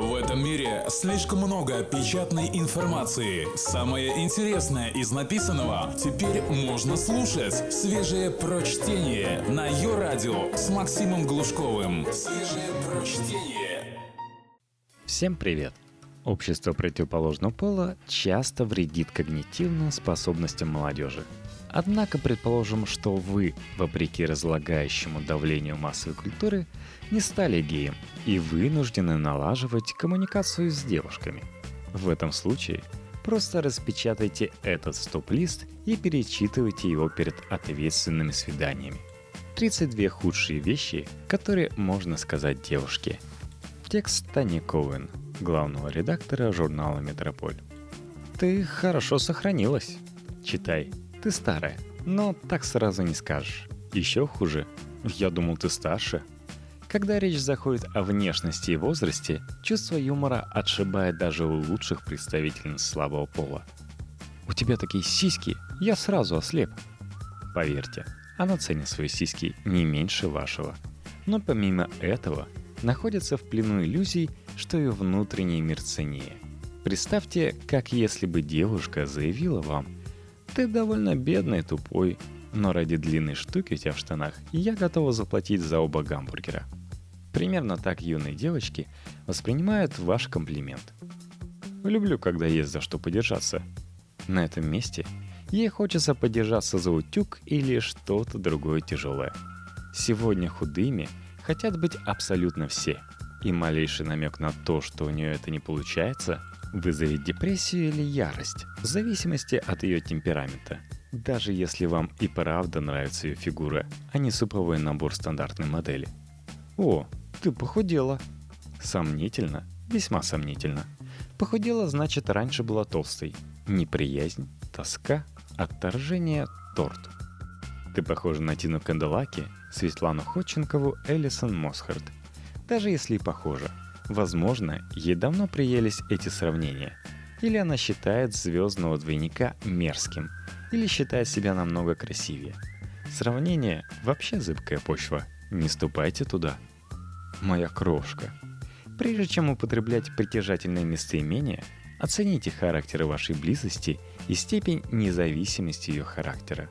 В этом мире слишком много печатной информации. Самое интересное из написанного теперь можно слушать. Свежее прочтение на ее радио с Максимом Глушковым. Свежее прочтение. Всем привет! Общество противоположного пола часто вредит когнитивным способностям молодежи. Однако предположим, что вы, вопреки разлагающему давлению массовой культуры, не стали геем и вынуждены налаживать коммуникацию с девушками. В этом случае просто распечатайте этот стоп-лист и перечитывайте его перед ответственными свиданиями. 32 худшие вещи, которые можно сказать девушке. Текст Тани Коуэн, главного редактора журнала «Метрополь». Ты хорошо сохранилась. Читай. Ты старая, но так сразу не скажешь. Еще хуже. Я думал, ты старше. Когда речь заходит о внешности и возрасте, чувство юмора отшибает даже у лучших представительниц слабого пола. «У тебя такие сиськи, я сразу ослеп». Поверьте, она ценит свои сиськи не меньше вашего. Но помимо этого, находится в плену иллюзий, что ее внутренний мир ценнее. Представьте, как если бы девушка заявила вам – ты довольно бедный, тупой, но ради длинной штуки у тебя в штанах я готова заплатить за оба гамбургера. Примерно так юные девочки воспринимают ваш комплимент. Люблю, когда есть за что подержаться. На этом месте ей хочется подержаться за утюг или что-то другое тяжелое. Сегодня худыми хотят быть абсолютно все. И малейший намек на то, что у нее это не получается, вызовет депрессию или ярость, в зависимости от ее темперамента. Даже если вам и правда нравится ее фигура, а не суповой набор стандартной модели. О, ты похудела. Сомнительно, весьма сомнительно. Похудела значит раньше была толстой. Неприязнь, тоска, отторжение, торт. Ты похожа на Тину Канделаки, Светлану Ходченкову, Элисон Мосхарт. Даже если и похожа – Возможно, ей давно приелись эти сравнения. Или она считает звездного двойника мерзким, или считает себя намного красивее. Сравнение – вообще зыбкая почва. Не ступайте туда. Моя крошка. Прежде чем употреблять притяжательные местоимения, оцените характеры вашей близости и степень независимости ее характера.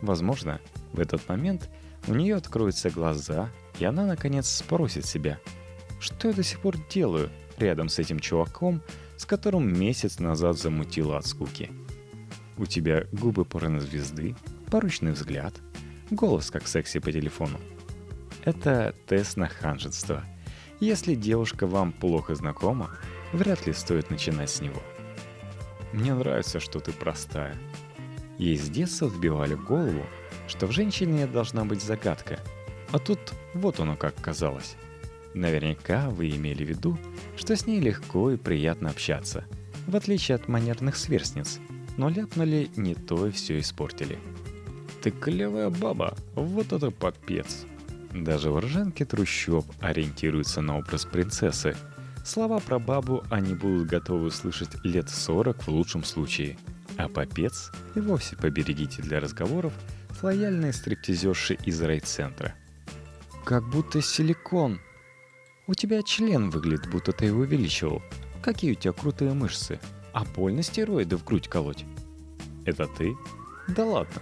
Возможно, в этот момент у нее откроются глаза, и она наконец спросит себя – что я до сих пор делаю рядом с этим чуваком, с которым месяц назад замутила от скуки? У тебя губы порнозвезды, поручный взгляд, голос как секси по телефону. Это тест на ханжество. Если девушка вам плохо знакома, вряд ли стоит начинать с него. Мне нравится, что ты простая. Ей с детства вбивали в голову, что в женщине должна быть загадка. А тут вот оно как казалось. Наверняка вы имели в виду, что с ней легко и приятно общаться, в отличие от манерных сверстниц, но ляпнули не то и все испортили. «Ты клевая баба, вот это попец!» Даже уроженки трущоб ориентируются на образ принцессы. Слова про бабу они будут готовы услышать лет 40 в лучшем случае. А попец и вовсе поберегите для разговоров с лояльной стриптизершей из райцентра. «Как будто силикон», у тебя член выглядит, будто ты его увеличивал. Какие у тебя крутые мышцы. А больно стероиды в грудь колоть. Это ты? Да ладно.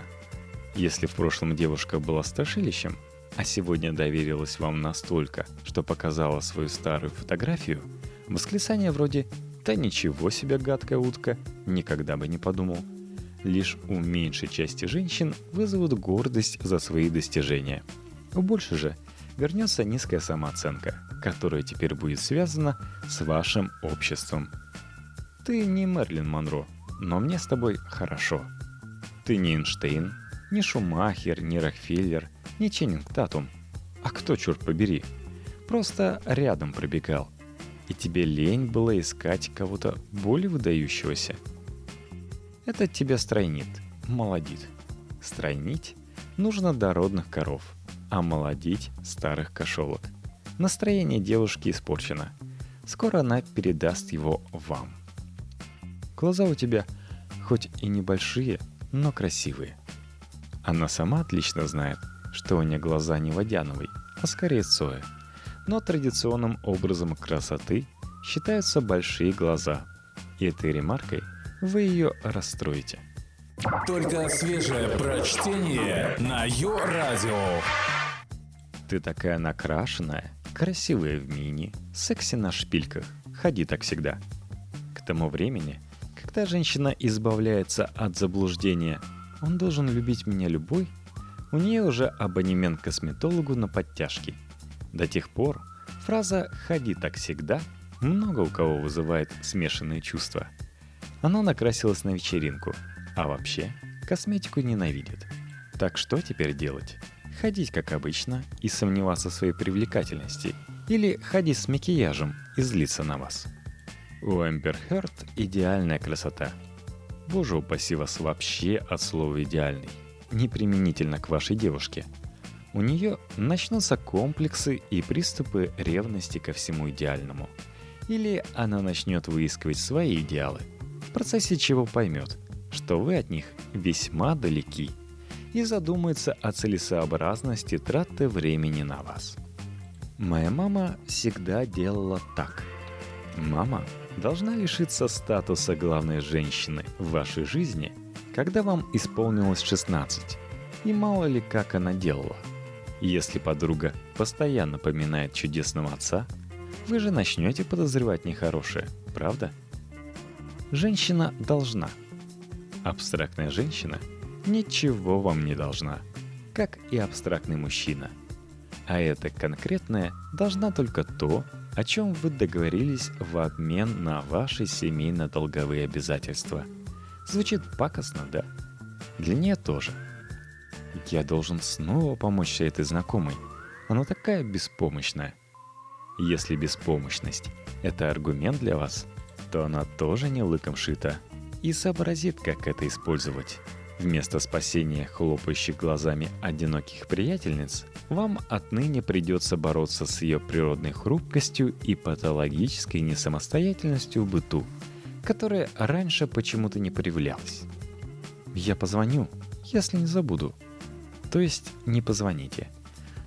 Если в прошлом девушка была страшилищем, а сегодня доверилась вам настолько, что показала свою старую фотографию, восклицание вроде «Да ничего себе, гадкая утка!» никогда бы не подумал. Лишь у меньшей части женщин вызовут гордость за свои достижения. Больше же вернется низкая самооценка – которая теперь будет связана с вашим обществом. Ты не Мерлин Монро, но мне с тобой хорошо. Ты не Эйнштейн, не Шумахер, не Рокфеллер, не Ченнинг Татум. А кто, черт побери? Просто рядом пробегал. И тебе лень было искать кого-то более выдающегося. Это тебя стройнит, молодит. Стройнить нужно дородных коров, а молодить старых кошелок – Настроение девушки испорчено. Скоро она передаст его вам. Глаза у тебя хоть и небольшие, но красивые. Она сама отлично знает, что у нее глаза не водяновый, а скорее Цоя. Но традиционным образом красоты считаются большие глаза. И этой ремаркой вы ее расстроите. Только свежее прочтение на Йо-Радио. Ты такая накрашенная, красивая в мини, секси на шпильках. Ходи так всегда. К тому времени, когда женщина избавляется от заблуждения «он должен любить меня любой», у нее уже абонемент косметологу на подтяжки. До тех пор фраза «ходи так всегда» много у кого вызывает смешанные чувства. Она накрасилась на вечеринку, а вообще косметику ненавидит. Так что теперь делать? Ходить как обычно и сомневаться в своей привлекательности? Или ходить с макияжем и злиться на вас? У Эмбер Хёрд идеальная красота. Боже упаси вас вообще от слова «идеальный» неприменительно к вашей девушке. У нее начнутся комплексы и приступы ревности ко всему идеальному. Или она начнет выискивать свои идеалы, в процессе чего поймет, что вы от них весьма далеки и задумается о целесообразности траты времени на вас. Моя мама всегда делала так. Мама должна лишиться статуса главной женщины в вашей жизни – когда вам исполнилось 16. И мало ли как она делала. Если подруга постоянно поминает чудесного отца, вы же начнете подозревать нехорошее, правда? Женщина должна. Абстрактная женщина ничего вам не должна, как и абстрактный мужчина. А это конкретное должна только то, о чем вы договорились в обмен на ваши семейно-долговые обязательства – Звучит пакостно, да? Для нее тоже. Я должен снова помочь этой знакомой. Она такая беспомощная. Если беспомощность – это аргумент для вас, то она тоже не лыком шита и сообразит, как это использовать. Вместо спасения хлопающих глазами одиноких приятельниц, вам отныне придется бороться с ее природной хрупкостью и патологической несамостоятельностью в быту – которая раньше почему-то не появлялась. Я позвоню, если не забуду. То есть не позвоните.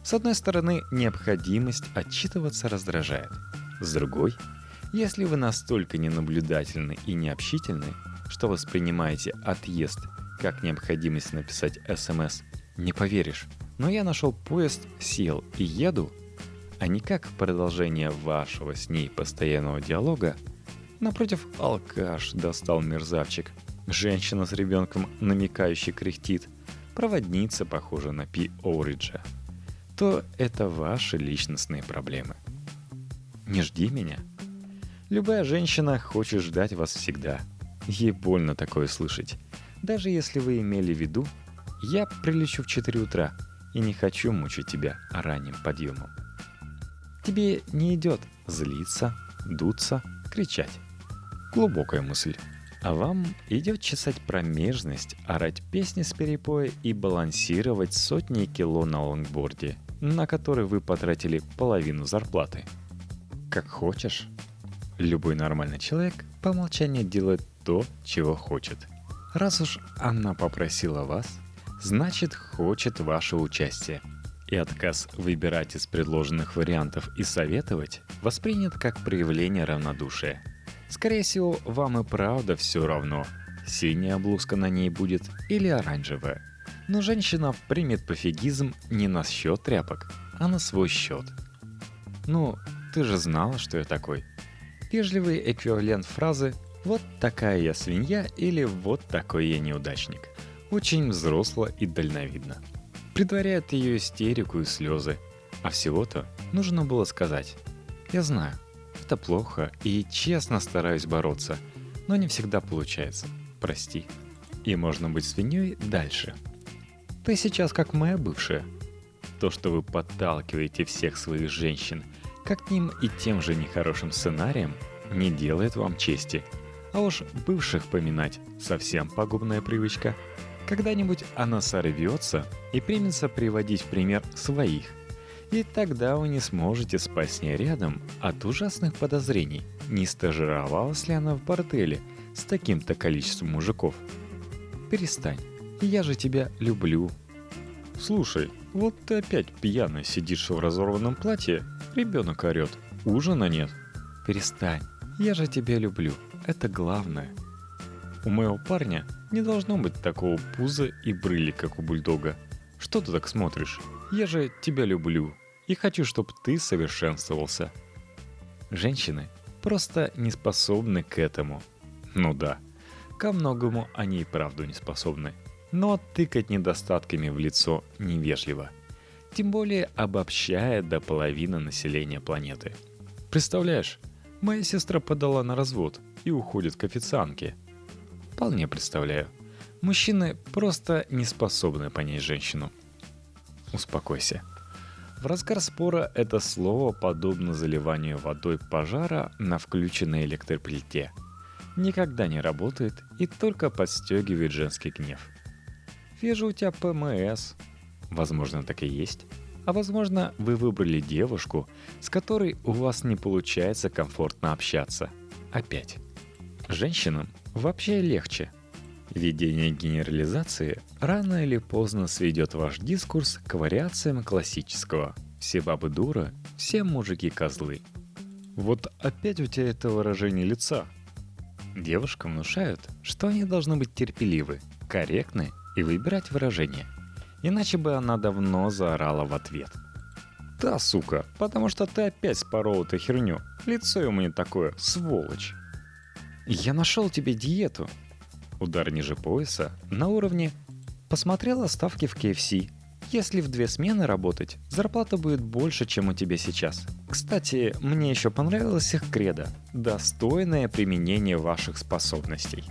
С одной стороны, необходимость отчитываться раздражает. С другой, если вы настолько ненаблюдательны и необщительны, что воспринимаете отъезд как необходимость написать СМС, не поверишь, но я нашел поезд, сел и еду, а не как продолжение вашего с ней постоянного диалога Напротив, алкаш достал мерзавчик. Женщина с ребенком намекающе кряхтит. Проводница похожа на Пи Оуриджа. То это ваши личностные проблемы. Не жди меня. Любая женщина хочет ждать вас всегда. Ей больно такое слышать. Даже если вы имели в виду, я прилечу в 4 утра и не хочу мучить тебя ранним подъемом. Тебе не идет злиться, дуться, кричать. Глубокая мысль. А вам идет чесать промежность, орать песни с перепоя и балансировать сотни кило на лонгборде, на который вы потратили половину зарплаты. Как хочешь. Любой нормальный человек по умолчанию делает то, чего хочет. Раз уж она попросила вас, значит хочет ваше участие. И отказ выбирать из предложенных вариантов и советовать воспринят как проявление равнодушия – Скорее всего, вам и правда все равно, синяя блузка на ней будет или оранжевая. Но женщина примет пофигизм не на счет тряпок, а на свой счет. Ну, ты же знала, что я такой. Вежливый эквивалент фразы «Вот такая я свинья» или «Вот такой я неудачник». Очень взросло и дальновидно. Предваряет ее истерику и слезы. А всего-то нужно было сказать «Я знаю, это плохо и честно стараюсь бороться, но не всегда получается. Прости. И можно быть свиньей дальше. Ты сейчас как моя бывшая. То, что вы подталкиваете всех своих женщин как к ним и тем же нехорошим сценарием, не делает вам чести. А уж бывших поминать совсем пагубная привычка. Когда-нибудь она сорвется и примется приводить в пример своих – и тогда вы не сможете спать с ней рядом от ужасных подозрений, не стажировалась ли она в борделе с таким-то количеством мужиков. Перестань, я же тебя люблю. Слушай, вот ты опять пьяно сидишь в разорванном платье, ребенок орет, ужина нет. перестань. Я же тебя люблю. Это главное. У моего парня не должно быть такого пуза и брыли, как у бульдога. Что ты так смотришь? Я же тебя люблю и хочу, чтобы ты совершенствовался. Женщины просто не способны к этому. Ну да, ко многому они и правду не способны. Но тыкать недостатками в лицо невежливо. Тем более обобщая до половины населения планеты. Представляешь, моя сестра подала на развод и уходит к официантке. Вполне представляю. Мужчины просто не способны понять женщину. Успокойся. В разгар спора это слово подобно заливанию водой пожара на включенной электроплите. Никогда не работает и только подстегивает женский гнев. Вижу у тебя ПМС. Возможно, так и есть. А возможно, вы выбрали девушку, с которой у вас не получается комфортно общаться. Опять. Женщинам вообще легче – Введение генерализации рано или поздно сведет ваш дискурс к вариациям классического «все бабы дура, все мужики козлы». Вот опять у тебя это выражение лица. Девушкам внушают, что они должны быть терпеливы, корректны и выбирать выражения. Иначе бы она давно заорала в ответ. «Да, сука, потому что ты опять спорол эту херню. Лицо у меня такое, сволочь». «Я нашел тебе диету», удар ниже пояса, на уровне «посмотрела ставки в KFC». Если в две смены работать, зарплата будет больше, чем у тебя сейчас. Кстати, мне еще понравилось их кредо – достойное применение ваших способностей.